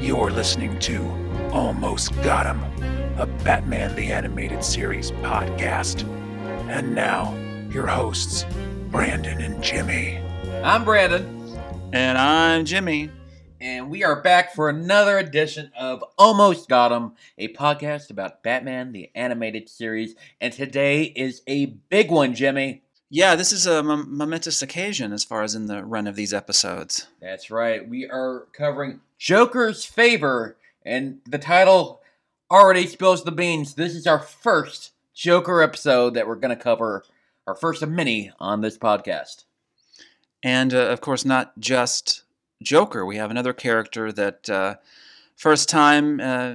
You're listening to Almost Got Him, a Batman the Animated Series podcast. And now, your hosts, Brandon and Jimmy. I'm Brandon, And I'm Jimmy. and we are back for another edition of Almost Got 'em, a podcast about Batman the Animated Series. And today is a big one, Jimmy. Yeah, this is a momentous occasion as far as in the run of these episodes. That's right. We are covering Joker's Favor, and the title already spills the beans. This is our first Joker episode that we're going to cover, our first of many on this podcast. And uh, of course, not just Joker. We have another character that uh, first time uh,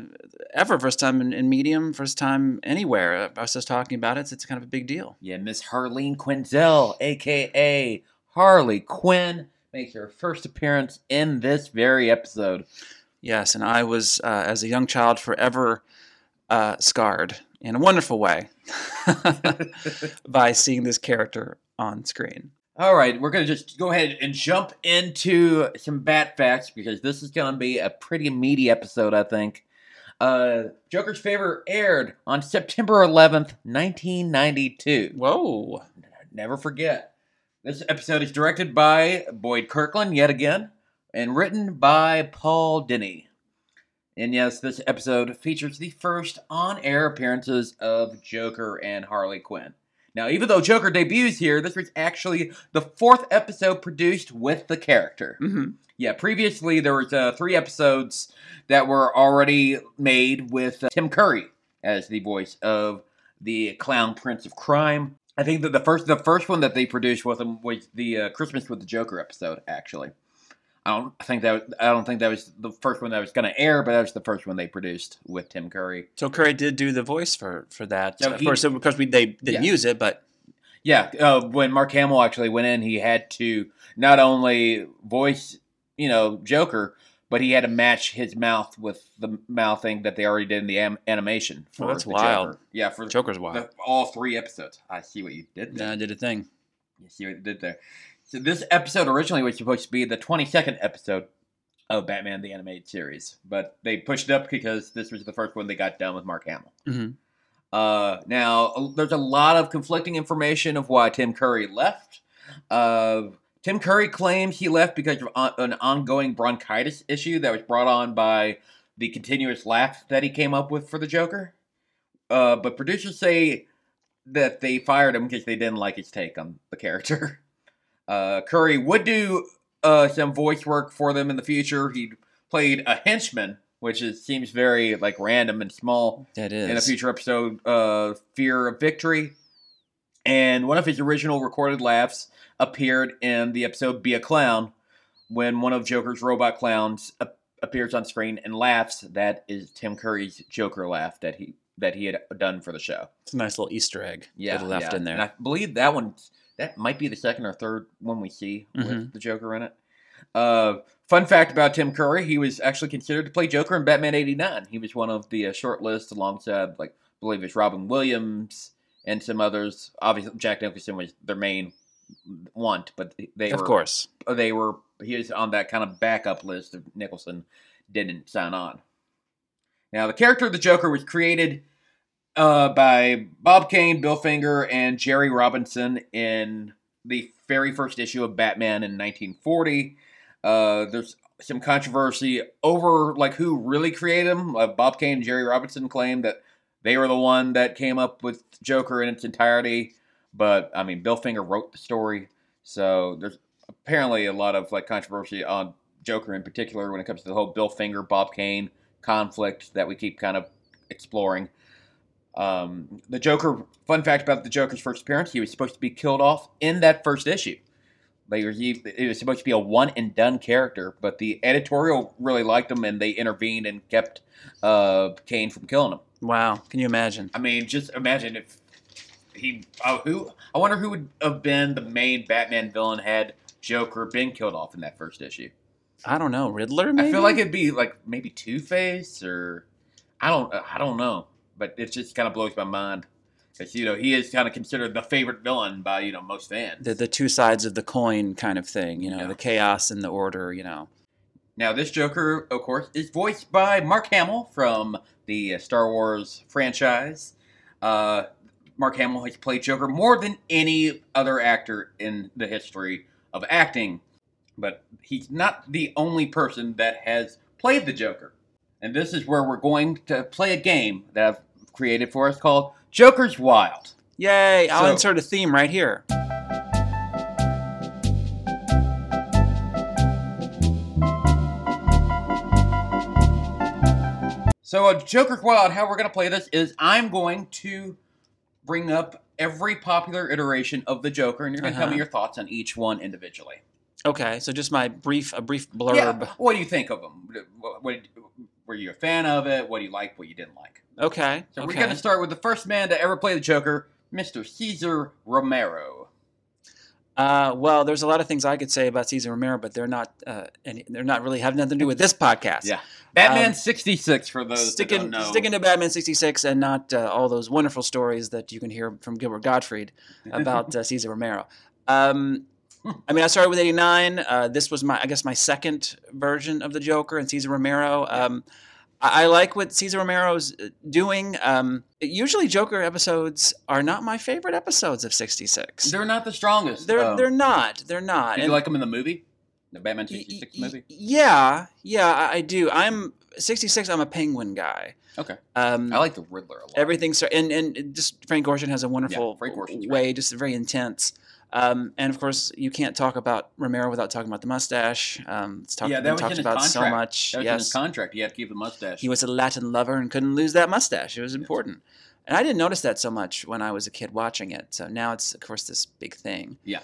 ever, first time in, in medium, first time anywhere. Uh, I was just talking about it. It's, it's kind of a big deal. Yeah, Miss Harleen Quinzel, aka Harley Quinn, makes her first appearance in this very episode. Yes, and I was, uh, as a young child, forever uh, scarred in a wonderful way by seeing this character on screen. All right, we're going to just go ahead and jump into some bat facts because this is going to be a pretty meaty episode, I think. Uh, Joker's Favor aired on September 11th, 1992. Whoa. Never forget. This episode is directed by Boyd Kirkland yet again and written by Paul Dini. And yes, this episode features the first on air appearances of Joker and Harley Quinn. Now, even though Joker debuts here, this was actually the fourth episode produced with the character. hmm Yeah, previously there was uh, three episodes that were already made with uh, Tim Curry as the voice of the Clown Prince of Crime. I think that the first the first one that they produced with him was the uh, Christmas with the Joker episode. Actually, I don't think that I don't think that was the first one that was going to air, but that was the first one they produced with Tim Curry. So Curry did do the voice for for that. So of he- course, of course, we they didn't Yeah. use it, but Yeah, uh, when Mark Hamill actually went in, he had to not only voice, you know, Joker, but he had to match his mouth with the mouthing that they already did in the am- animation. For Oh, that's wild. Joker. Yeah, for Joker's wild. the, all three episodes. I see what you did. There. Yeah, I did a thing. You see what you did there. So this episode originally was supposed to be the 22nd episode of Batman the Animated Series, but they pushed it up because this was the first one they got done with Mark Hamill. Mhm. Uh, now, there's a lot of conflicting information of why Tim Curry left. Uh, Tim Curry claims he left because of on- an ongoing bronchitis issue that was brought on by the continuous laugh that he came up with for the Joker. Uh, but producers say that they fired him because they didn't like his take on the character. Uh, Curry would do uh, some voice work for them in the future. He played a henchman, which is, seems very like random and small That is. in a future episode, uh, Fear of Victory. And one of his original recorded laughs appeared in the episode Be a Clown when one of Joker's robot clowns ap- appears on screen and laughs. That is Tim Curry's Joker laugh that he that he had done for the show. It's a nice little Easter egg. Yeah, that left yeah. in there. And I believe that one that might be the second or third one we see with Mhm. the Joker in it. Uh, fun fact about Tim Curry: he was actually considered to play Joker in Batman '89. He was one of the uh, short list alongside, like, I believe it's Robin Williams and some others. Obviously, Jack Nicholson was their main want, but they of were course. they were he was on that kind of backup list of Nicholson didn't sign on. Now the character of the Joker was created uh, by Bob Kane, Bill Finger, and Jerry Robinson in the very first issue of Batman in 1940. Uh, there's some controversy over like who really created him. Uh, Bob Kane and Jerry Robinson claim that they were the one that came up with Joker in its entirety, but I mean Bill Finger wrote the story, so there's apparently a lot of like controversy on Joker in particular when it comes to the whole Bill Finger Bob Kane conflict that we keep kind of exploring. Um, the Joker. Fun fact about the Joker's first appearance: he was supposed to be killed off in that first issue. Like, it was- he- it was supposed to be a one and done character, but the editorial really liked him, and they intervened and kept uh, Kane from killing him. Wow. Can you imagine? I mean, just imagine if he. Uh, who? I wonder who would have been the main Batman villain had Joker been killed off in that first issue. I don't know. Riddler, maybe? I feel like it'd be like maybe Two Face or I don't. I don't know, but it just kind of blows my mind because you know he is kind of considered the favorite villain by you know most fans. the, the two sides of the coin kind of thing, you know, Yeah. the chaos and the order, you know. Now, this Joker, of course, is voiced by Mark Hamill from the uh, Star Wars franchise. Uh, Mark Hamill has played Joker more than any other actor in the history of acting, but he's not the only person that has played the Joker. And this is where we're going to play a game that I've created for us called Joker's Wild. Yay! I'll So- insert a theme right here. So, a Joker's Wild, how we're going to play this is I'm going to bring up every popular iteration of the Joker, and you're going to tell me Uh-huh. your thoughts on each one individually. Okay, so just my brief, a brief blurb. Yeah, what do you think of them? What, what, were you a fan of it? What do you like? What you didn't like? Okay. So okay. we're going to start with the first man to ever play the Joker, Mr. Cesar Romero. Uh, well, there's a lot of things I could say about Cesar Romero, but they're not. Uh, any, they're not really have nothing to do with this podcast. Yeah. Batman Um, 66 for those that sticking don't know. sticking to Batman '66 and not uh, all those wonderful stories that you can hear from Gilbert Gottfried about uh, Cesar Romero. Um, I mean, I started with '89. Uh, this was my, I guess, my second version of the Joker and Cesar Romero. Um, I, I like what Cesar Romero's uh, doing. Um, usually, Joker episodes are not my favorite episodes of '66. They're not the strongest. They're Um, they're not. They're not. Did you like them in the movie? The Batman 66 y- movie? Yeah, yeah, I, I do. I'm 66. I'm a Penguin guy. Okay. Um, I like the Riddler a lot. everything. And and just Frank Gorshin has a wonderful Frank Gorshin's great. way, just very intense. Um, and of course, you can't talk about Romero without talking about the mustache. Um, it's talked, Yeah, that was talked in his about so contract. much. That was in his contract. He had to keep the mustache. he was a Latin lover and couldn't lose that mustache. It was important. And I didn't notice that so much when I was a kid watching it. So now it's, of course, this big thing. Yeah.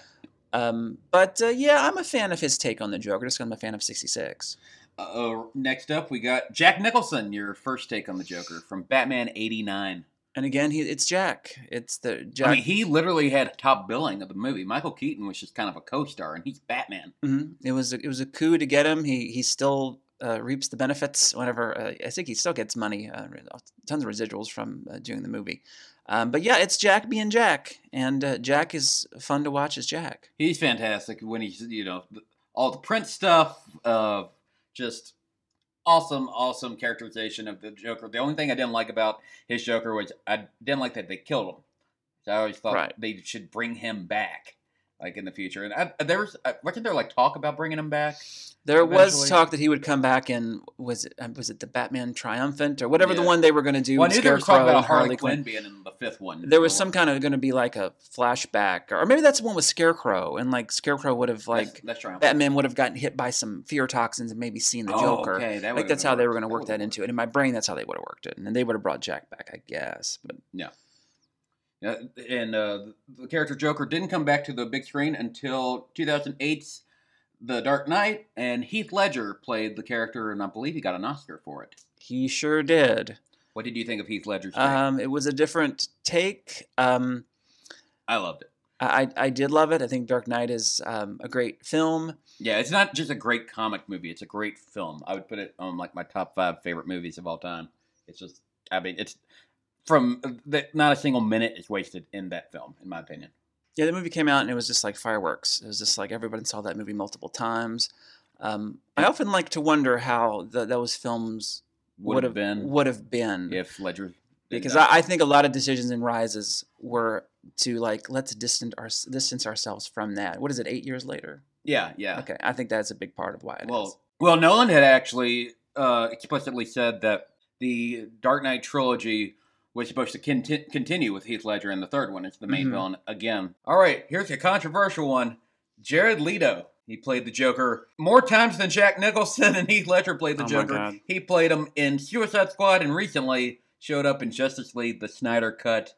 Um, but uh, yeah, I'm a fan of his take on the Joker. Just I'm a fan of '66. Uh, next up, we got Jack Nicholson. Your first take on the Joker from Batman '89. And again, he, it's Jack. It's the Jack. I mean, he literally had top billing of the movie. Michael Keaton was just kind of a co-star, and he's Batman. Mhm. It was a, it was a coup to get him. He he still uh, reaps the benefits whenever uh, I think he still gets money, uh, tons of residuals from uh, doing the movie. Um, but yeah, it's Jack being Jack, and uh, Jack is fun to watch as Jack. He's fantastic when he's you know all the Prince stuff. Uh, just awesome, awesome characterization of the Joker. The only thing I didn't like about his Joker was I didn't like that they killed him. So I always thought Right. they should bring him back, like in the future. And I, there was uh, wasn't there like talk about bringing him back? There was talk that he would come back and was it uh, was it the Batman Triumphant or whatever the one they were going to do. Well, I knew there was talk Scarecrow about and Harley Quinn being in the fifth one. There was some kind of going to be like a flashback, or maybe that's the one with Scarecrow, and like Scarecrow would have like that's, triumphant. Batman would have gotten hit by some fear toxins and maybe seen the Oh, Joker. okay, that I would've think how they were going to work would've that into it. In my brain, that's how they would have worked it, and then they would have brought Jack back, I guess. But Yeah, and uh, the character Joker didn't come back to the big screen until 2008's The Dark Knight, and Heath Ledger played the character, and I believe he got an Oscar for it. he sure did. What did you think of Heath Ledger's? Um, it was a different take. Um, I loved it. I I did love it. I think Dark Knight is um, a great film. Yeah, it's not just a great comic movie; it's a great film. I would put it on like my top five favorite movies of all time. It's just, I mean, it's from not a single minute is wasted in that film, in my opinion. Yeah, the movie came out and it was just like fireworks. It was just like everybody saw that movie multiple times. Um, I often like to wonder how the, those films Would have been would have been if Ledger because. I, I think a lot of decisions in Rises were to like let's distance our distance ourselves from that. What is it? Eight years later. yeah, yeah. Okay, I think that's a big part of why it is. Well, well, Nolan had actually uh, explicitly said that the Dark Knight trilogy was supposed to conti- continue with Heath Ledger in the third one. It's the main Mhm. villain again. All right, here's a controversial one. Jared Leto. He played the Joker more times than Jack Nicholson and Heath Ledger played the Oh Joker. He played him in Suicide Squad and recently showed up in Justice League, the Snyder Cut.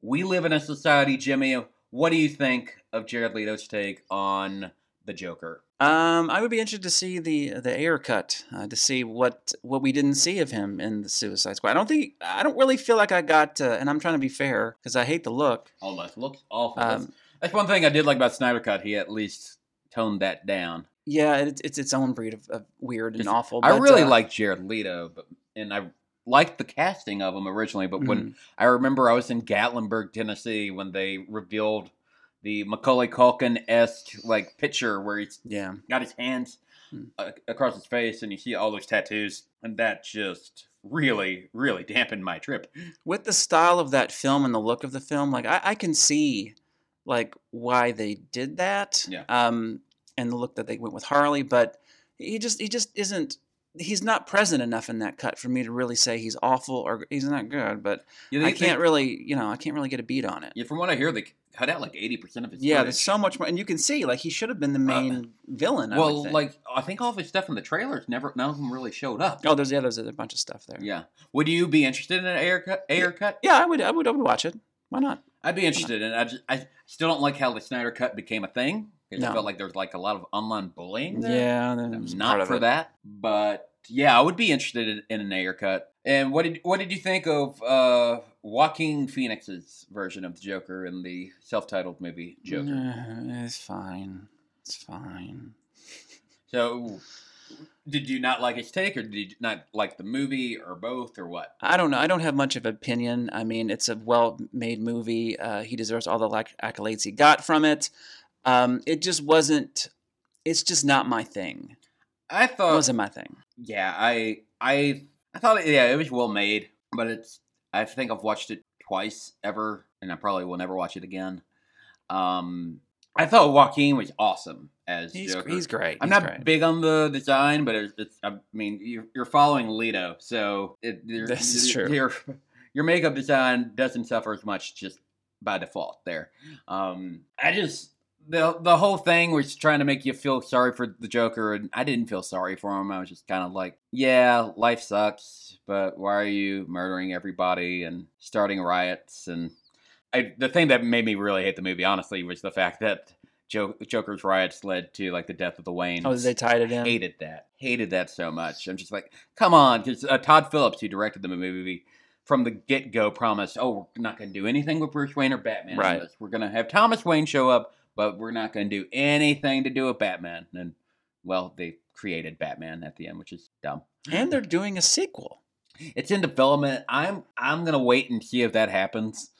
We live in a society, Jimmy. What do you think of Jared Leto's take on the Joker? Um, I would be interested to see the the Ayer cut uh, to see what what we didn't see of him in the Suicide Squad. I don't think I don't really feel like I got, uh, and I'm trying to be fair because I hate the look. Almost looks awful. that's, Um, that's one thing I did like about Snyder Cut. He at least toned that down. yeah, it's it's its own breed of, of weird and It's- awful. I really uh, like Jared Leto, but and I liked the casting of him originally. But when mhm. I remember I was in Gatlinburg, Tennessee, when they revealed the Macaulay Culkin esque like picture where he's Yeah. got his hands Hmm. uh, across his face and you see all those tattoos, and that just really, really dampened my trip. With the style of that film and the look of the film, like I, I can see like why they did that. Yeah. Um, and the look that they went with Harley, but he just he just isn't he's not present enough in that cut for me to really say he's awful or he's not good, but You I can't really, you know, I can't really get a beat on it. Yeah, from what I hear, they cut out like eighty percent of his. Yeah, footage. there's so much more, and you can see like he should have been the main villain. I would well, think. like I think all of his stuff in the trailers never, none of them really showed up. oh, there's yeah, there's a bunch of stuff there. Yeah, would you be interested in an Ayer cut? Ayer cut? yeah, I would, I would, I would watch it. Why not? I'd be interested in. it. I just, I still don't like how the Snyder cut became a thing. Because I felt like there was like a lot of online bullying. There. Yeah, I'm part not of for it. that, but yeah, I would be interested in, in an Ayer cut. And what did what did you think of uh, Joaquin Phoenix's version of the Joker in the self-titled movie Joker? It's fine. It's fine. So, did you not like his take, or did you not like the movie, or both, or what? I don't know. I don't have much of an opinion. I mean, it's a well-made movie. Uh, he deserves all the lac- accolades he got from it. Um, it just wasn't. It's just not my thing. I thought It wasn't my thing. yeah, I, I, I thought, yeah, it was well made, but it's. I think I've watched it twice ever, and I probably will never watch it again. Um, I thought Joaquin was awesome as He's Joker. he's great. I'm He's not great. big on the design, but it's, it's I mean, you're, you're following Leto, so it, This is true. Your your makeup design doesn't suffer as much just by default. There, um, I just the the whole thing was trying to make you feel sorry for the Joker, and I didn't feel sorry for him. I was just kind of like, yeah, life sucks, but why are you murdering everybody and starting riots and I, the thing that made me really hate the movie, honestly, was the fact that Jo- Joker's riots led to like the death of the Wayne. Oh, they tied it in. hated that. Hated that so much. I'm just like, come on, because uh, Todd Phillips, who directed the movie, from the get go promised, oh, we're not going to do anything with Bruce Wayne or Batman. Right. We're going to have Thomas Wayne show up, but we're not going to do anything to do with Batman. And well, they created Batman at the end, which is dumb. And they're doing a sequel. It's in development. I'm I'm gonna wait and see if that happens.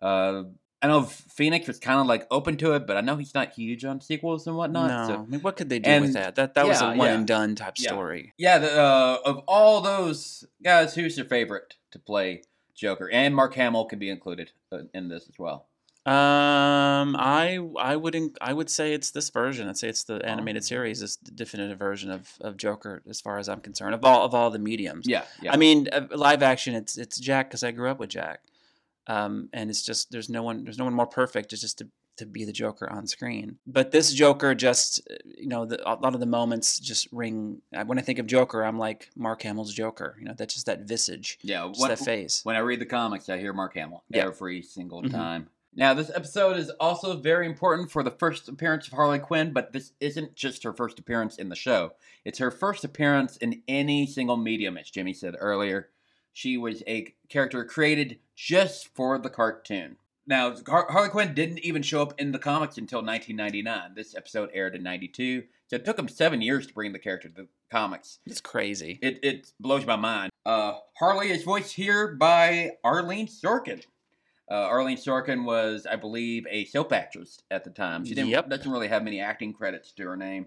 Uh, I know Phoenix was kind of like open to it, but I know he's not huge on sequels and whatnot. no, So I mean, what could they do And- with that? That that was a one yeah. and done type Yeah. story. yeah, the, uh, of all those guys, who's your favorite to play Joker? And Mark Hamill can be included uh, in this as well. Um, I I would inc- I would say it's this version. I'd say it's the animated Oh. series, is the definitive version of, of Joker, as far as I'm concerned, of all of all the mediums. Yeah, yeah. I mean, uh, live action. It's it's Jack because I grew up with Jack, um, and it's just there's no one there's no one more perfect. It's just to to be the Joker on screen. But this Joker just uh, you know the, a lot of the moments just ring. When I think of Joker, I'm like Mark Hamill's Joker. You know, that's just that visage, yeah, what- that face. When I read the comics, I hear Mark Hamill Yeah. every single Mhm. time. Now, this episode is also very important for the first appearance of Harley Quinn, but this isn't just her first appearance in the show. It's her first appearance in any single medium, as Jimmy said earlier. She was a character created just for the cartoon. Now, Har- Harley Quinn didn't even show up in the comics until 1999. This episode aired in 92, so it took them seven years to bring the character to the comics. It's crazy. It, it blows my mind. Uh, Harley is voiced here by Arlene Sorkin. Uh, Arlene Sorkin was, I believe, a soap actress at the time. She didn't, Yep. doesn't really have many acting credits to her name.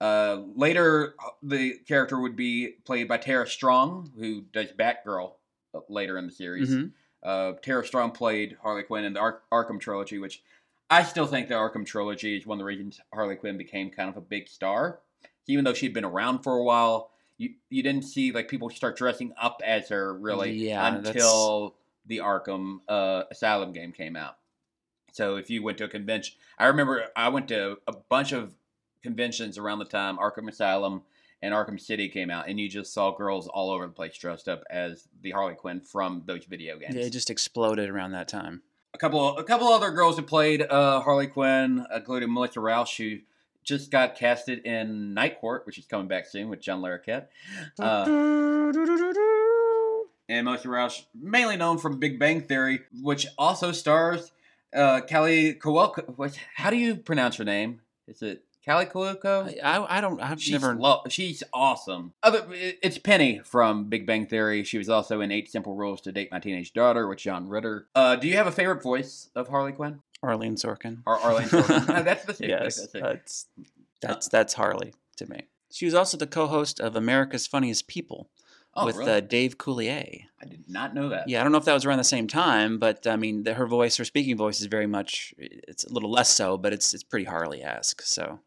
Uh, later, the character would be played by Tara Strong, who does Batgirl uh, later in the series. Mhm. Uh, Tara Strong played Harley Quinn in the Ar- Arkham trilogy, which I still think the Arkham trilogy is one of the reasons Harley Quinn became kind of a big star. Even though she'd been around for a while, you you didn't see like people start dressing up as her really Yeah, that's- until the Arkham uh, Asylum game came out. So if you went to a convention, I remember I went to a bunch of conventions around the time Arkham Asylum and Arkham City came out, and you just saw girls all over the place dressed up as the Harley Quinn from those video games. Yeah, it just exploded around that time. a couple, a couple other girls who played uh, Harley Quinn, including Melissa Rauch, who just got casted in Night Court, which is coming back soon with John Larroquette. Uh, and Melissa Rauch, mainly known from Big Bang Theory, which also stars uh, Kelly Kowalko. What? How do you pronounce her name? Is it Callie Kaluko. I, I, I don't. I've She's never. lo- she's awesome. Other, it's Penny from Big Bang Theory. She was also in Eight Simple Rules to Date My Teenage Daughter with John Ritter. Uh, do you have a favorite voice of Harley Quinn Arlene Sorkin. or Arlene? Sorkin? Uh, that's the same. yes, That's that's that's that's Harley to me. She was also the co-host of America's Funniest People oh, with really? uh, Dave Coulier. I did not know that. Yeah, I don't know if that was around the same time, but I mean, the, her voice, her speaking voice is very much. It's a little less so, but it's it's pretty Harley-esque. So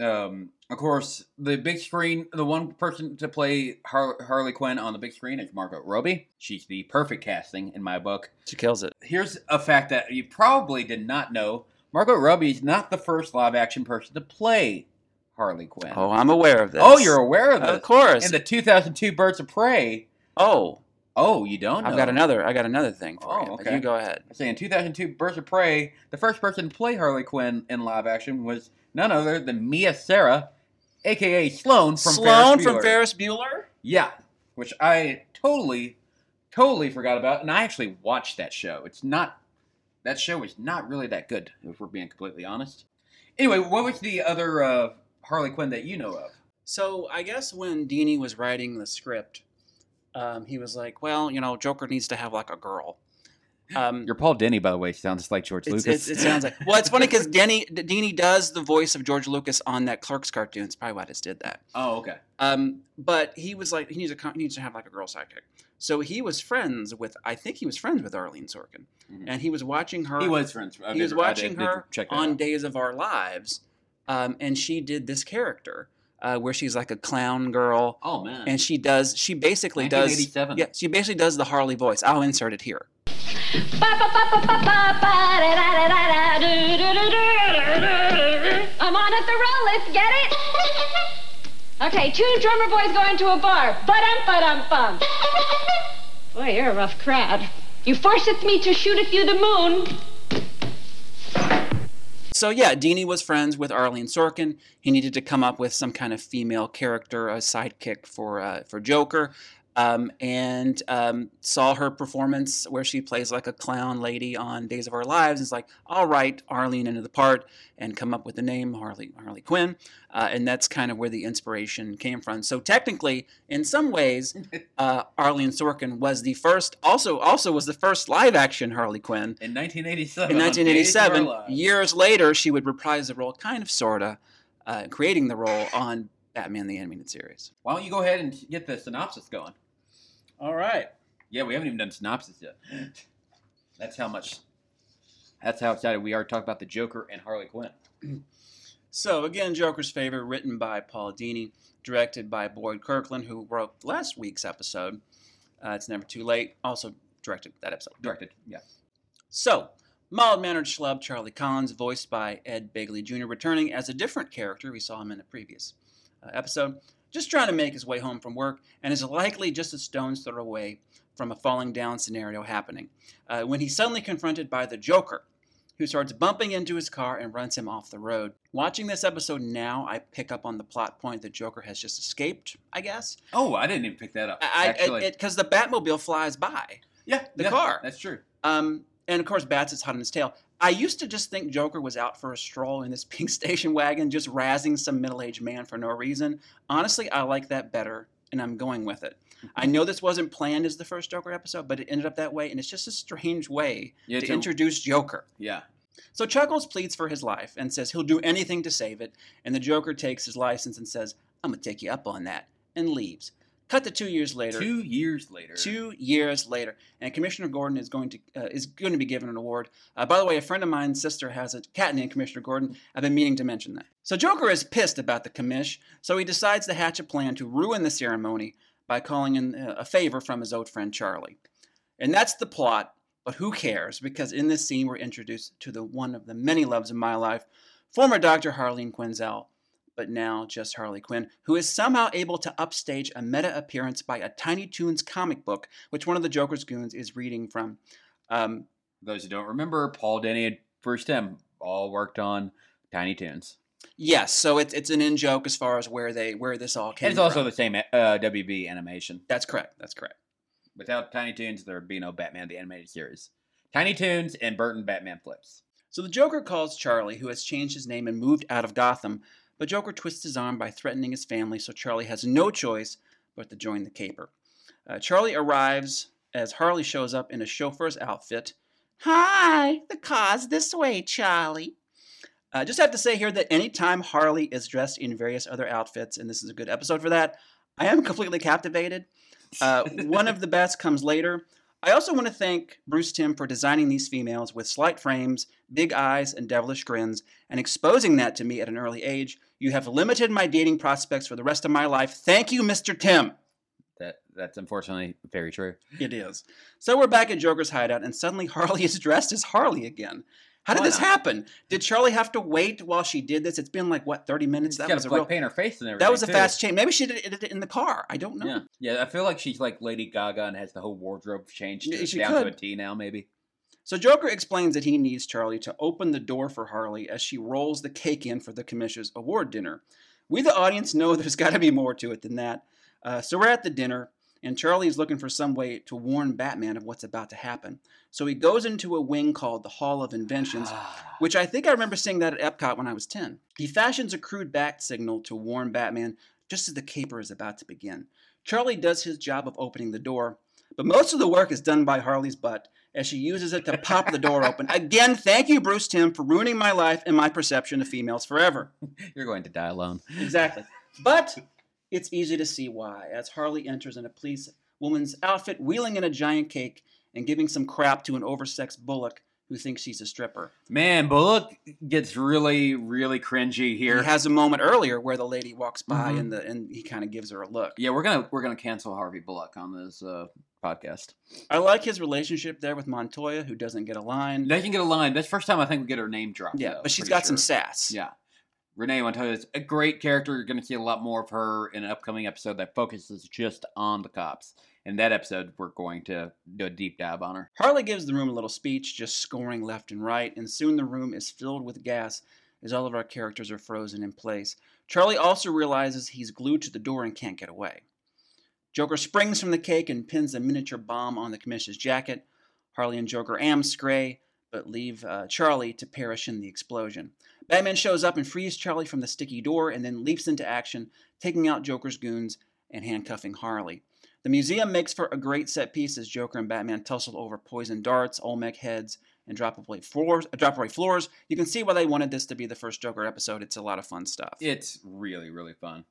Um, of course, the big screen, the one person to play Har- Harley Quinn on the big screen is Margot Robbie. She's the perfect casting in my book. she kills it. Here's a fact that you probably did not know. Margot Robbie is not the first live action person to play Harley Quinn. Oh, I'm aware of this. Oh, you're aware of this. of course. In the 2002 Birds of Prey. oh, Oh, you don't know. I've got another. I got another thing for Oh, you. okay. You go ahead. I say in 2002 Birds of Prey, the first person to play Harley Quinn in live action was none other than Mia Sara, aka Sloane from Sloane Ferris from Ferris Bueller. Yeah, which I totally, totally forgot about, and I actually watched that show. It's not that show is not really that good, if we're being completely honest. Anyway, what was the other uh, Harley Quinn that you know of? So I guess when Dini was writing the script, um, he was like, "Well, you know, Joker needs to have like a girl." Um, Your Paul Denny, by the way, sounds like George it's, Lucas. it's, it sounds like well, it's funny because Denny Dini does the voice of George Lucas on that Clerks cartoon. It's probably why I just did that. oh, okay. Um, but he was like, he needs a he needs to have like a girl sidekick. So he was friends with, I think he was friends with Arlene Sorkin, Mhm. and he was watching her. He was friends. I he was watching did- her check on out. Days of Our Lives, um, and she did this character uh, where she's like a clown girl, Oh man. and she does she basically does yeah she basically does the Harley voice. I'll insert it here. I'm on at the roll. Let's get it. Okay, two drummer boys going to a bar. Ba-dum, ba-dum, bum. Boy, you're a rough crowd. You forceth me to shoot at you the moon. So yeah, Dini was friends with Arlene Sorkin. He needed to come up with some kind of female character, a sidekick for uh, for Joker, um, and um, saw her performance where she plays like a clown lady on Days of Our Lives. It's like, I'll write Arlene into the part and come up with the name Harley Harley Quinn, uh, and that's kind of where the inspiration came from. So technically, in some ways, uh, Arlene Sorkin was the first, also also was the first live action Harley Quinn. in 1987. In on Days of Our 1987, years later, she would reprise the role, kind of, sorta, uh, creating the role on Batman the Animated Series. Why don't you go ahead and get the synopsis going? All right. Yeah, we haven't even done synopsis yet. That's how much. That's how excited we are to talk about the Joker and Harley Quinn. So again, Joker's Favor, written by Paul Dini, directed by Boyd Kirkland, who wrote last week's episode. Uh, it's never too late. Also directed that episode. Directed, yeah. So, mild mannered schlub Charlie Collins, voiced by Ed Begley Jr., returning as a different character. We saw him in a previous uh, episode. Just trying to make his way home from work, and is likely just a stone's throw away from a falling down scenario happening. Uh, when he's suddenly confronted by the Joker, who starts bumping into his car and runs him off the road. Watching this episode now, I pick up on the plot point that Joker has just escaped, I guess. Oh, I didn't even pick that up. I actually, Because the Batmobile flies by. yeah, the yeah, car. That's true. Um, and of course, Bats is hot on his tail. I used to just think Joker was out for a stroll in this pink station wagon, just razzing some middle aged man for no reason. Honestly, I like that better, and I'm going with it. I mm-hmm. know this wasn't planned as the first Joker episode, but it ended up that way, and it's just a strange way Yeah, to to- introduce Joker. Yeah. So Chuckles pleads for his life and says he'll do anything to save it, and the Joker takes his license and says, I'm gonna take you up on that, and leaves. Cut to two years later. Two years later. Two years later, and Commissioner Gordon is going to uh, is going to be given an award. Uh, by the way, a friend of mine's sister has a cat named Commissioner Gordon. I've been meaning to mention that. So Joker is pissed about the commish, so he decides to hatch a plan to ruin the ceremony by calling in uh, a favor from his old friend Charlie. And that's the plot. But who cares? Because in this scene, we're introduced to the one of the many loves of my life, former Dr. Harleen Quinzel, but now just Harley Quinn, who is somehow able to upstage a meta appearance by a Tiny Toons comic book, which one of the Joker's goons is reading from. Um, Those who don't remember, Paul Denny and Bruce Timm all worked on Tiny Toons. yes, so it's it's an in joke as far as where they where this all came And it's also from. the same uh, WB animation. That's correct. That's correct. Without Tiny Toons, there would be no Batman the Animated Series. Tiny Toons and Burton Batman Flips. So the Joker calls Charlie, who has changed his name and moved out of Gotham, but Joker twists his arm by threatening his family, so Charlie has no choice but to join the caper. Uh, Charlie arrives as Harley shows up in a chauffeur's outfit. Hi, the car's this way, Charlie. Uh, just have to say here that anytime Harley is dressed in various other outfits, and this is a good episode for that, I am completely captivated. Uh, one of the best comes later. I also want to thank Bruce Timm for designing these females with slight frames, big eyes, and devilish grins, and exposing that to me at an early age. You have limited my dating prospects for the rest of my life. Thank you, Mr. Timm. That that's unfortunately very true. It is. So we're back at Joker's hideout, and suddenly Harley is dressed as Harley again. How did Why this not? happen? Did Charlie have to wait while she did this? It's been like what thirty minutes. That was a real. paint her face and everything. That was a too. fast change. Maybe she did it in the car. I don't know. Yeah, yeah. I feel like she's like Lady Gaga and has the whole wardrobe changed to- she down to a could. Now. Maybe. So Joker explains that he needs Charlie to open the door for Harley as she rolls the cake in for the commissioner's award dinner. We, the audience, know there's got to be more to it than that. Uh, so we're at the dinner, and Charlie is looking for some way to warn Batman of what's about to happen. So he goes into a wing called the Hall of Inventions, ah. which I think I remember seeing that at Epcot when I was 10. He fashions a crude bat signal to warn Batman just as the caper is about to begin. Charlie does his job of opening the door, but most of the work is done by Harley's butt as she uses it to pop the door open. Again, thank you, Bruce Timm, for ruining my life and my perception of females forever. You're going to die alone. Exactly. But it's easy to see why, as Harley enters in a police woman's outfit, wheeling in a giant cake and giving some crap to an oversexed bullock who thinks she's a stripper. Man, Bullock gets really, really cringy here. He has a moment earlier where the lady walks by Mhm. and the and he kind of gives her a look. yeah, we're gonna we're gonna cancel Harvey Bullock on this uh, podcast. I like his relationship there with Montoya, who doesn't get a line. They can get a line. That's the first time I think we get her name dropped. yeah, though, but she's got some sass. Yeah. Renee Montoya is a great character. You're going to see a lot more of her in an upcoming episode that focuses just on the cops. In that episode, we're going to do a deep dive on her. Harley gives the room a little speech, just scoring left and right, and soon the room is filled with gas as all of our characters are frozen in place. Charlie also realizes he's glued to the door and can't get away. Joker springs from the cake and pins a miniature bomb on the commissioner's jacket. Harley and Joker am Scray, but leave uh, Charlie to perish in the explosion. Batman shows up and frees Charlie from the sticky door and then leaps into action, taking out Joker's goons and handcuffing Harley. The museum makes for a great set piece as Joker and Batman tussle over poison darts, Olmec heads, and drop away floors. Uh, floors. You can see why they wanted this to be the first Joker episode. It's a lot of fun stuff. It's really, really fun.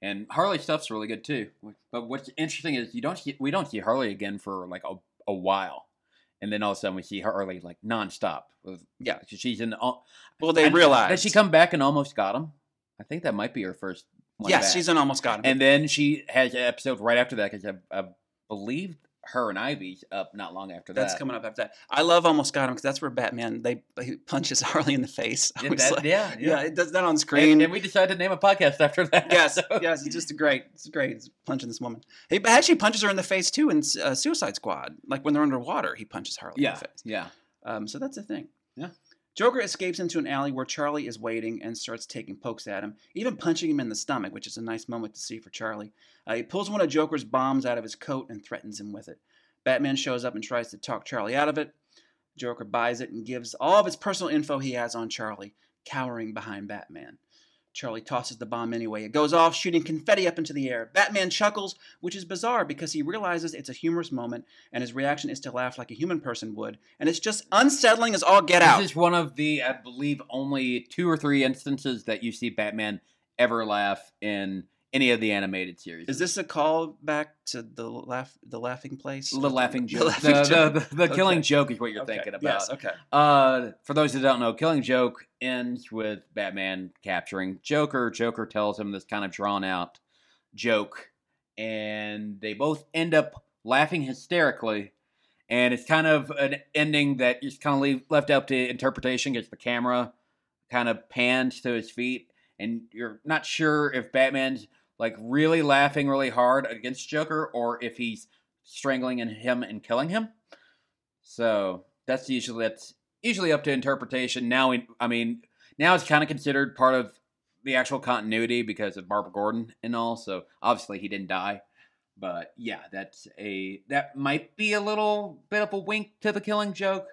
And Harley stuff's really good too. But what's interesting is you don't see, we don't see Harley again for like a, a while. And then all of a sudden we see Harley like nonstop. With, Yeah. She's in. al- uh, well, they realize. Does she come back and almost got him? I think that might be her first one Yes, back. she's in Almost Got Him. And then she has an episode right after that because I, I believe her and Ivy up not long after that. that's coming up after that. I love Almost Got Him because that's where Batman they he punches Harley in the face. Yeah, that- like- yeah, yeah, yeah. it does that on screen. and we decided to name a podcast after that. yes, so- yes, it's just great. It's great. It's punching this woman. He actually punches her in the face too in uh, Suicide Squad. Like when they're underwater, he punches Harley Yeah, in the face. yeah. Um, so that's the thing. Joker escapes into an alley where Charlie is waiting and starts taking pokes at him, even punching him in the stomach, which is a nice moment to see for Charlie. Uh, he pulls one of Joker's bombs out of his coat and threatens him with it. Batman shows up and tries to talk Charlie out of it. Joker buys it and gives all of his personal info he has on Charlie, cowering behind Batman. Charlie tosses the bomb anyway. It goes off, shooting confetti up into the air. Batman chuckles, which is bizarre because he realizes it's a humorous moment, and his reaction is to laugh like a human person would. And it's just unsettling as all get out. This is one of the, I believe, only two or three instances that you see Batman ever laugh in any of the animated series. Is this a call back to the laugh, the laughing place? the laughing The joke? laughing the, joke. the, the, the Okay. killing joke is what you're Okay, thinking about. Yes. Okay. Uh, for those who don't know, Killing Joke ends with Batman capturing Joker. Joker tells him this kind of drawn out joke, and they both end up laughing hysterically. And it's kind of an ending that is kind of leave, left up to interpretation because the camera kind of pans to his feet, and you're not sure if Batman's like really laughing really hard against Joker or if he's strangling him and killing him. So that's usually that's usually up to interpretation. Now, we, I mean, now it's kind of considered part of the actual continuity because of Barbara Gordon and all. So obviously he didn't die, but yeah, that's a that might be a little bit of a wink to the Killing Joke.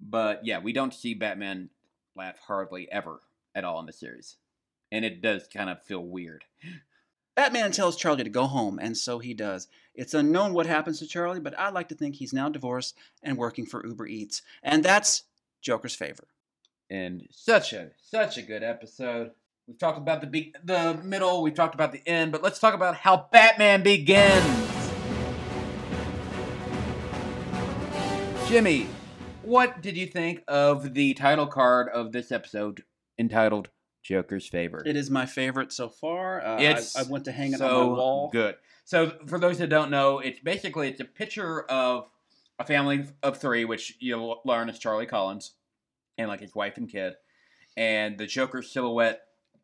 But yeah, we don't see Batman laugh hardly ever at all in the series. and it does kind of feel weird. Batman tells Charlie to go home, and so he does. It's unknown what happens to Charlie, but I like to think he's now divorced and working for Uber Eats. And that's Joker's favor. And such a such a good episode. We've talked about the be- the middle, we've talked about the end, but let's talk about how Batman begins. Jimmy, what did you think of the title card of this episode entitled Joker's favorite. It is my favorite so far. Uh, It's I, I went to hang it so on my wall. Good. So for those that don't know, it's basically it's a picture of a family of three, which you'll learn is Charlie Collins and like his wife and kid, and the Joker silhouette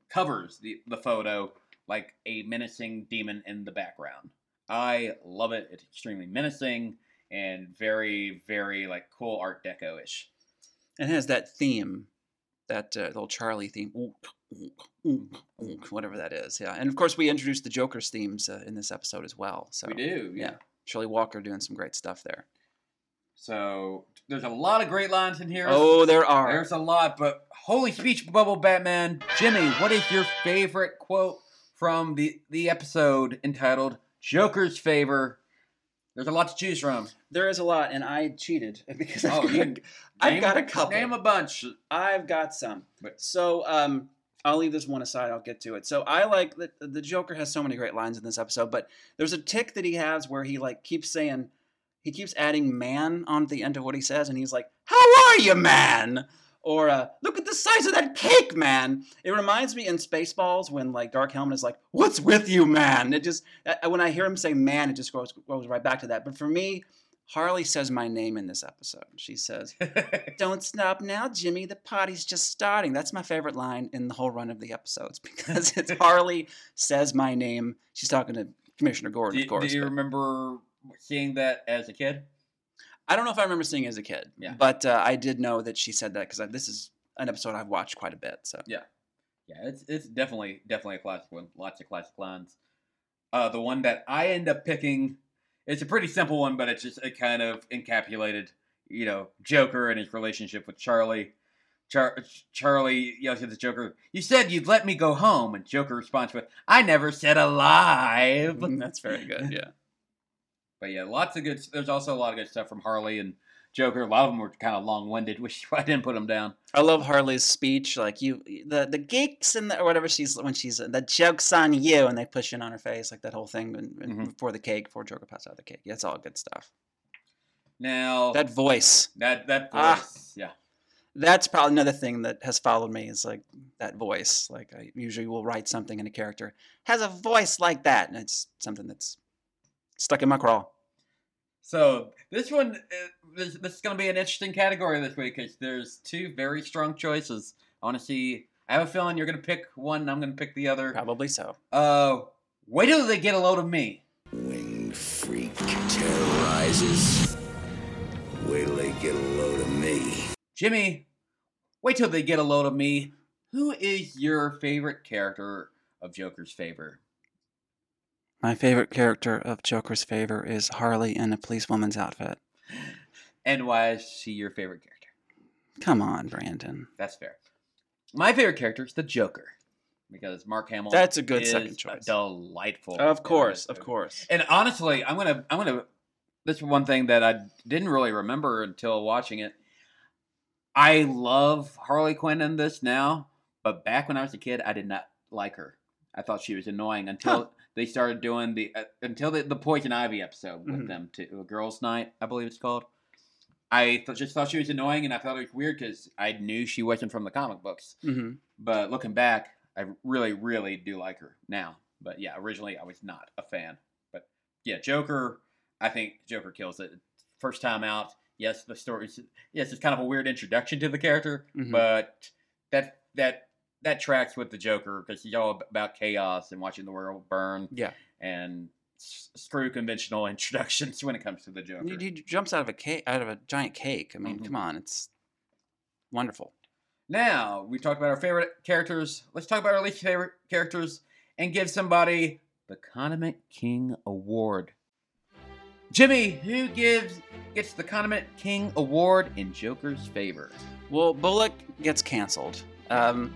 covers the the photo like a menacing demon in the background. I love it. It's extremely menacing and very very like cool Art Deco ish. It has that theme, that uh, little Charlie theme, oonk, oonk, oonk, whatever that is. Yeah, and of course we introduced the Joker's themes uh, in this episode as well. So we do, yeah. Shirley Walker doing some great stuff there. So there's a lot of great lines in here. Oh, there are. There's a lot, but holy speech bubble Batman. Jimmy, what is your favorite quote from the, the episode entitled Joker's Favor? There's a lot to choose from. There is a lot, and I cheated because Oh, I've, you- got, I've got a couple. Name a bunch. I've got some. But- So um, I'll leave this one aside. I'll get to it. So I like that the Joker has so many great lines in this episode, but there's a tick that he has where he like keeps saying, he keeps adding "man" on the end of what he says, and he's like, "How are you, man?" Or uh, "Look at the size of that cake, man." It reminds me in Spaceballs when like Dark Helmet is like, "What's with you, man?" It just uh, when I hear him say "man," it just goes goes right back to that. But for me, Harley says my name in this episode. She says. Don't stop now, Jimmy. The party's just starting. That's my favorite line in the whole run of the episodes because it's Harley says my name. She's talking to Commissioner Gordon, do, of course. do you but remember seeing that as a kid? I don't know if I remember seeing it as a kid, Yeah. but uh, I did know that she said that because this is an episode I've watched quite a bit. So Yeah, yeah, it's it's definitely definitely a classic one. Lots of classic lines. Uh, the one that I end up picking, it's a pretty simple one, but it's just a kind of encapsulated, you know, Joker and his relationship with Charlie. Char- Charlie yells at the Joker, "You said you'd let me go home," and Joker responds with, "I never said alive." that's very good. Yeah. But yeah, lots of good. There's also a lot of good stuff from Harley and Joker. A lot of them were kind of long-winded, which I didn't put them down. I love Harley's speech, like you, the the geeks and the, or whatever she's when she's the joke's on you, and they push in on her face like that whole thing when, when- Mhm. before the cake, before Joker passes out the cake. Yeah, it's all good stuff. Now That voice, that that Ah. yeah. that's probably another thing that has followed me is like that voice. Like I usually will write something in a character has a voice like that, and it's something that's stuck in my crawl. So this one, uh, this, this is going to be an interesting category this week because there's two very strong choices. I want to see. I have a feeling you're going to pick one, and I'm going to pick the other. Probably so. Uh, wait till they get a load of me. Winged freak terrorizes. Wait till they get a load of me. Jimmy, wait till they get a load of me. Who is your favorite character of Joker's favor? My favorite character of Joker's favor is Harley in a policewoman's outfit. And why is she your favorite character? Come on, Brandon. That's fair. My favorite character is the Joker because Mark Hamill. That's a good is second choice. Delightful. Of in course, of course. And honestly, I'm gonna I'm gonna this is one thing that I didn't really remember until watching it. I love Harley Quinn in this now, but back when I was a kid, I did not like her. I thought she was annoying until Huh. They started doing the uh, until the, the Poison Ivy episode with Mhm. them too, Girls' Night, I believe it's called. I th- just thought she was annoying, and I thought it was weird because I knew she wasn't from the comic books. hmm But looking back, I really, really do like her now. But yeah, originally I was not a fan. But yeah, Joker, I think Joker kills it. First time out, yes, the story, yes, it's kind of a weird introduction to the character, Mhm. but that that that tracks with the Joker because he's all about chaos and watching the world burn Yeah. and s- screw conventional introductions when it comes to the Joker. He, he jumps out of a cake, out of a giant cake. I mean, Mhm. come on, it's wonderful. Now we talked about our favorite characters. Let's talk about our least favorite characters and give somebody the Condiment King Award. Jimmy, who gives gets the Condiment King Award in Joker's favor? Well, Bullock gets canceled. Um,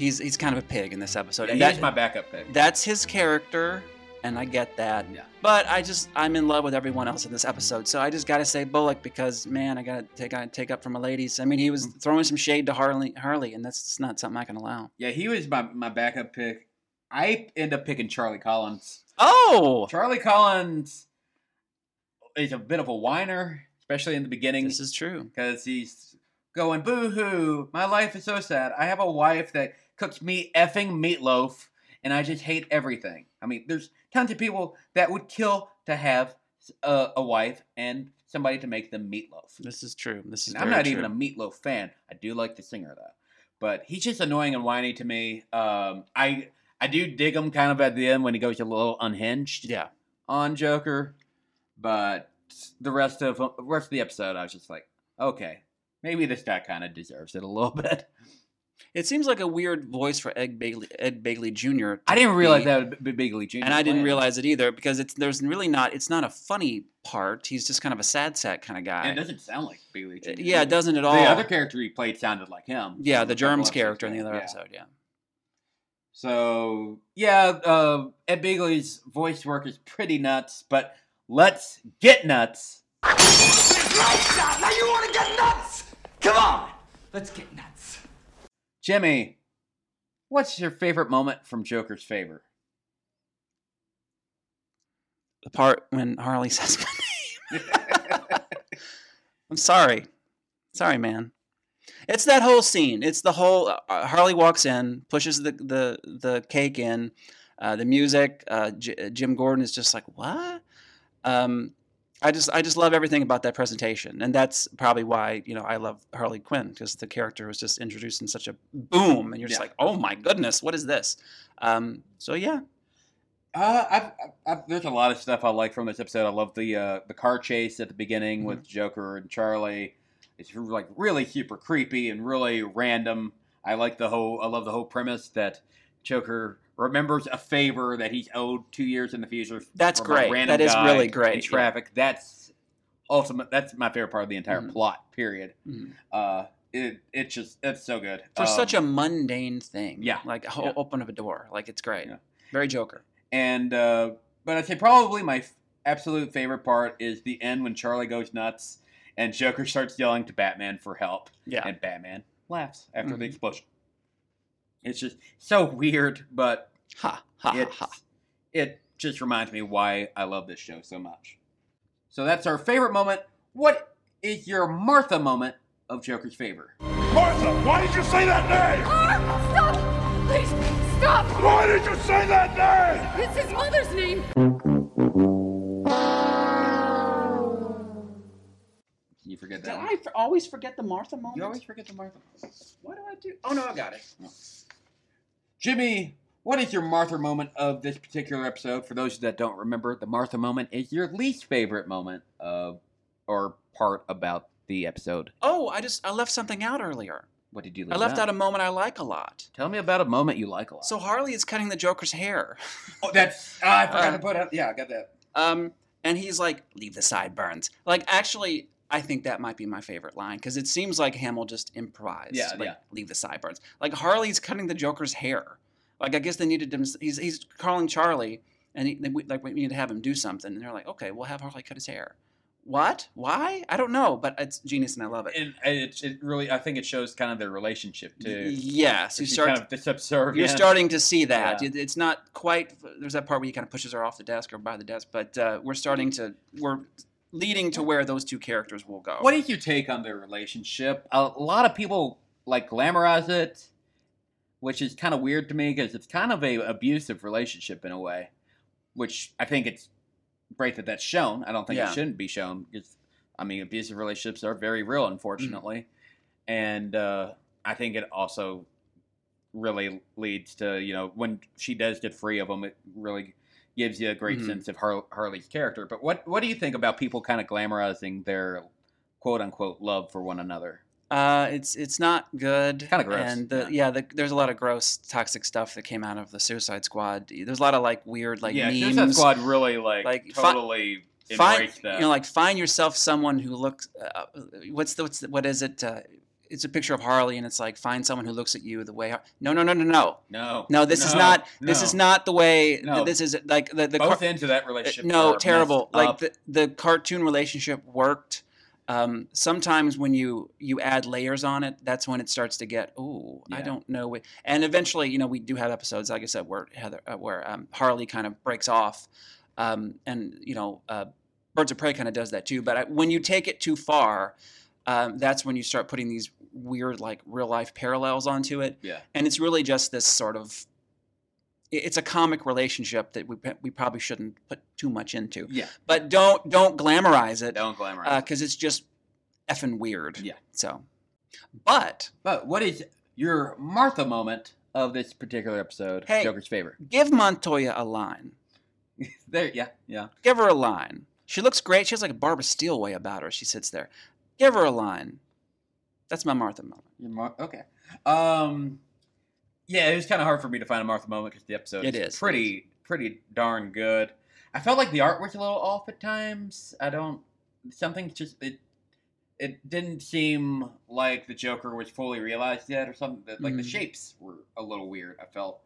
He's he's kind of a pig in this episode. Yeah, and he's that- my backup pick. that's his character, and I get that. Yeah. But I just I'm in love with everyone else in this episode, so I just gotta say Bullock because man, I gotta take I take up for my ladies. I mean, he was Mm. throwing some shade to Harley, Harley, and that's not something I can allow. Yeah, he was my, my backup pick. I end up picking Charlie Collins. Oh, Charlie Collins is a bit of a whiner, especially in the beginning, this is true. because he's going, boo hoo, my life is so sad. I have a wife that cooks me effing meatloaf, and I just hate everything. I mean, there's tons of people that would kill to have a, a wife and somebody to make them meatloaf. This is true. This is. I'm not true. even a meatloaf fan. I do like the singer though, but he's just annoying and whiny to me. Um, I I do dig him kind of at the end when he goes a little unhinged Yeah. on Joker, but the rest of the rest of the episode, I was just like, okay, maybe this guy kind of deserves it a little bit. It seems like a weird voice for Ed Bagley, Ed Bagley Jr. I didn't realize be- that would be Bigley Jr. and I didn't realize it either because it's there's really not it's not a funny part. He's just kind of a sad sack kind of guy. And it doesn't sound like Bigley Jr. Uh, yeah, it doesn't at all. The other character he played sounded like him. yeah, the Germs character in the other yeah. episode. Yeah. So yeah, uh, Ed Begley's voice work is pretty nuts, but let's get nuts. Now you want to get nuts? Come on, let's get nuts. Jimmy, what's your favorite moment from Joker's favor? The part when Harley says my name. I'm sorry. Sorry, man. It's that whole scene. It's the whole uh, Harley walks in, pushes the the the cake in, uh, the music. Uh, J- Jim Gordon is just like, "What?" Um, I just I just love everything about that presentation, and that's probably why you know I love Harley Quinn because the character was just introduced in such a boom, and you're just Yeah. like, "Oh my goodness, what is this?" Um, so yeah, Uh, I've, I've, there's a lot of stuff I like from this episode. I love the uh, the car chase at the beginning with Joker and Charlie. It's like really super creepy and really random. I like the whole. I love the whole premise that Joker remembers a favor that he's owed two years in the future. That's great. random That is really great, In yeah. traffic. That's ultimate. That's my favorite part of the entire Mhm. plot. Period. Mhm. Uh, it it just it's so good for such a Um, mundane thing, yeah, like ho- yeah. open of a door, like it's great, Yeah. very Joker. And uh, but I'd say probably my f- absolute favorite part is the end when Charlie goes nuts and Joker starts yelling to Batman for help, Yeah, and Batman laughs after the Mhm. explosion. It's just so weird, but ha ha ha it ha. it just reminds me why I love this show so much. So that's our favorite moment. What is your Martha moment of Joker's favor? Martha, why did you say that name? Stop! Please, stop! Why did you say that name? It's his mother's name. You forget Did that. one? I f- always forget the Martha moment? You always forget the Martha. moment. What do I do? Oh no, I got it. Jimmy, what is your Martha moment of this particular episode? For those that don't remember, the Martha moment is your least favorite moment of or part about the episode. Oh, I just I left something out earlier. What did you leave I left out a moment I like a lot. Tell me about a moment you like a lot. So Harley is cutting the Joker's hair. oh, that's ah, I forgot to put out. Yeah, I got that. Um, and he's like, "Leave the sideburns." Like, actually, I think that might be my favorite line because it seems like Hamill just improvised. Yeah, like, yeah. Leave the sideburns. Like Harley's cutting the Joker's hair. Like, I guess they needed him. He's he's calling Charlie, and he, they, like we need to have him do something. And they're like, "Okay, we'll have Harley cut his hair." What? Why? I don't know, but it's genius, and I love it. And it, it really, I think it shows kind of their relationship too. yes, you start. kind of subservient. You're starting to see that. Yeah. It- It's not quite. There's that part where he kind of pushes her off the desk or by the desk, but uh, we're starting to. We're leading to where those two characters will go. What is you take on their relationship? A lot of people like glamorize it, which is kind of weird to me because it's kind of a abusive relationship in a way, which I think it's great that that's shown. I don't think Yeah. it shouldn't be shown because I mean abusive relationships are very real, unfortunately, and uh, I think it also really leads to you know when she does get free of them, it really gives you a great Mhm. sense of Har- Harley's character. But what what do you think about people kind of glamorizing their quote unquote love for one another? Uh, it's it's not good. Kinda gross, And the, yeah, the, there's a lot of gross, toxic stuff that came out of the Suicide Squad. There's a lot of like weird, like yeah, memes. Suicide Squad really like, like, fi- totally Find embraced that. you know, like find yourself someone who looks. Uh, what's the what's the, what is it? Uh, it's a picture of Harley, and it's like find someone who looks at you the way. Har- No, no, no, no, no. No. No, this is No, not. This is not the way. No. This is like the the. Both car- of that relationship. no, terrible. Like up. the, the cartoon relationship worked. Um, sometimes when you you add layers on it, that's when it starts to get. Ooh, I don't know. And eventually, you know, we do have episodes, like I said, where Heather, uh, where um, Harley kind of breaks off, um, and you know, uh, Birds of Prey kind of does that too. But I, when you take it too far, um, that's when you start putting these weird, like real life parallels onto it. Yeah. And it's really just this sort of. It- It's a comic relationship that we we probably shouldn't put too much into yeah. but don't don't glamorize it Don't glamorize. it. because it's just effing weird. Yeah. So, but But what is your Martha moment of this particular episode? Hey. Joker's favorite. give Montoya a line. There, yeah, yeah. Give her a line. She looks great. She has like a Barbara Steele way about her. She sits there. Give her a line. That's my Martha moment. Mar- okay. Um, yeah, it was kind of hard for me to find a Martha moment because the episode It is is, pretty pretty darn good. I felt like the art was a little off at times. I don't something just it it didn't seem like the Joker was fully realized yet or something. Like the Mhm. shapes were a little weird. I felt.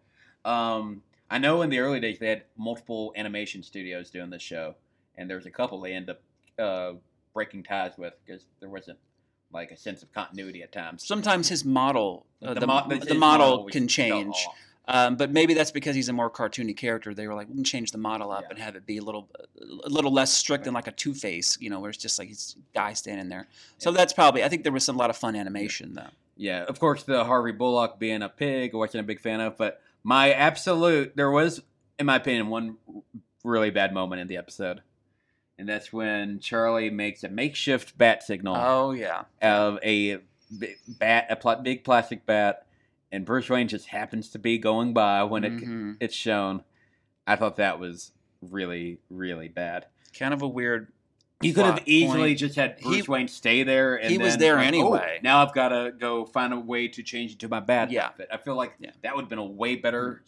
Um, I know in the early days they had multiple animation studios doing this show, and there was a couple they ended up uh, breaking ties with because there wasn't like a sense of continuity at times. Sometimes his model, uh, the, mo- the, his model always can change. Um, but maybe that's because he's a more cartoony character. They were like, we can change the model up Yeah. and have it be a little, a little less strict than like a Two Face, you know, where it's just like he's guy standing there. So Yeah. that's probably. I think there was some lot of fun animation though. Yeah, of course, the Harvey Bullock being a pig, wasn't a big fan of, but my absolute, there was, in my opinion, one really bad moment in the episode. And that's when Charlie makes a makeshift bat signal Oh yeah. of a bat, a pl- big plastic bat, and Bruce Wayne just happens to be going by when it Mhm. it's shown. I thought that was really, really bad. Kind of a weird. You could have easily point. just had He- Bruce Wayne stay there. And he was there like, oh, anyway. now I've got to go find a way to change it to my bat. Yeah. outfit. I feel like Yeah. Mm-hmm. that would have been a way better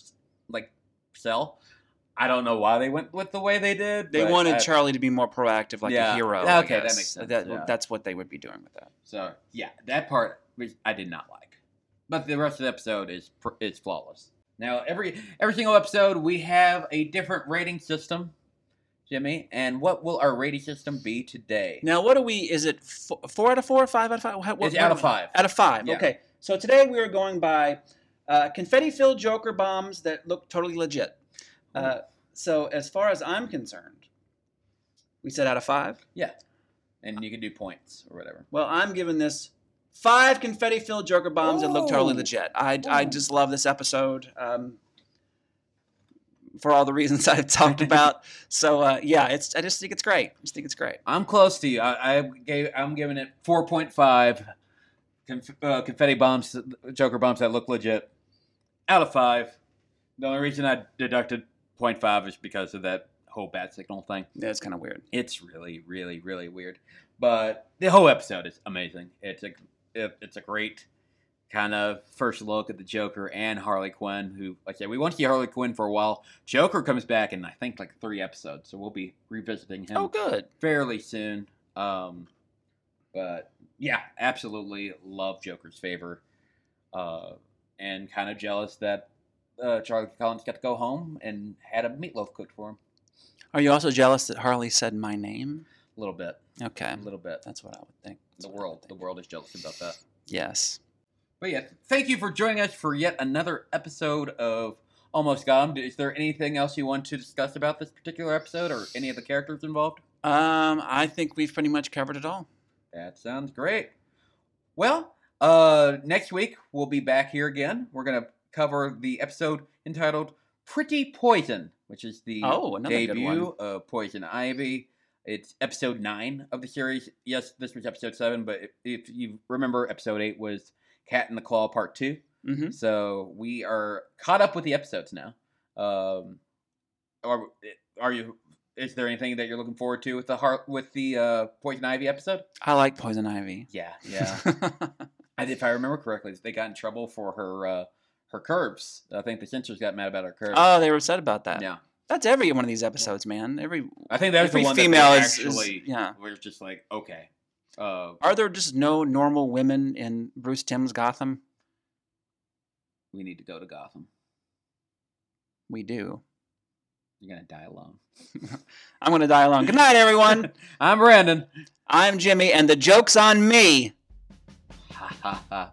like sell. I don't know why they went with the way they did. They wanted I- Charlie to be more proactive, like Yeah. a hero. Okay, that makes sense, That- yeah. That's what they would be doing with that. So yeah, that part I did not like, but the rest of the episode is is flawless. Now every every single episode we have a different rating system, Jimmy. And what will our rating system be today? Now, what do we? Is it four, four out of four, or five out of five? What, It's what- out of five. Out of five. Yeah. Okay. So today we are going by uh, confetti-filled Joker bombs that look totally legit. Uh, so as far as I'm concerned, we said out of five. Yeah, and you can do points or whatever. Well, I'm giving this five confetti-filled Joker bombs that look totally legit. I, I just love this episode um, for all the reasons I've talked about. so uh, yeah, it's I just think it's great. I just think it's great. I'm close to you. I, I gave I'm giving it 4.5 conf, uh, confetti bombs, Joker bombs that look legit. Out of five. The only reason I deducted 0.5 is because of that whole bat signal thing. Yeah, it's kind of weird. It's really, really, really weird. But the whole episode is amazing. It's a it, it's a great kind of first look at the Joker and Harley Quinn. Who, like I said, we want to see Harley Quinn for a while. Joker comes back in I think like three episodes, so we'll be revisiting him Oh, good. fairly soon. Um, but yeah, absolutely love Joker's favor, uh, and kind of jealous that uh, Charlie Collins got to go home and had a meatloaf cooked for him. Are you also jealous that Harley said my name? A little bit, Okay, a little bit. that's what I would think. That's The what I would world, the world is jealous about that. Yes. But yeah, thank you for joining us for yet another episode of Almost Got 'Em. Is there anything else you want to discuss about this particular episode or any of the characters involved? Um, I think we've pretty much covered it all. That sounds great. Well, uh, next week we'll be back here again. We're gonna cover the episode entitled "Pretty Poison," which is the Oh, debut of Poison Ivy. It's episode nine of the series. Yes, this was episode seven, but if, if you remember, episode eight was Cat in the Claw Part Two. Mm-hmm. So we are caught up with the episodes now. Um, are, are you? Is there anything that you're looking forward to with the heart with the uh, Poison Ivy episode? I like Poison Ivy. Yeah, yeah. And if I remember correctly, they got in trouble for her uh, her curves. I think the censors got mad about her curves. oh, they were upset about that. yeah. That's every one of these episodes, man. Every I think that was every the one female that they is- is- yeah. we're just like okay. Uh, Are there just no normal women in Bruce Timm's Gotham? we need to go to Gotham. We do. You're gonna die alone. I'm going to die alone. Good night, everyone. I'm Brandon. I'm Jimmy, and the joke's on me. Ha ha ha.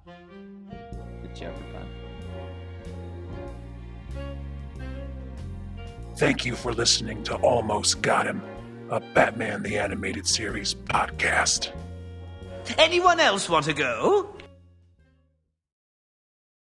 Thank you for listening to Almost Got Him, a Batman the Animated Series podcast. Anyone else want to go?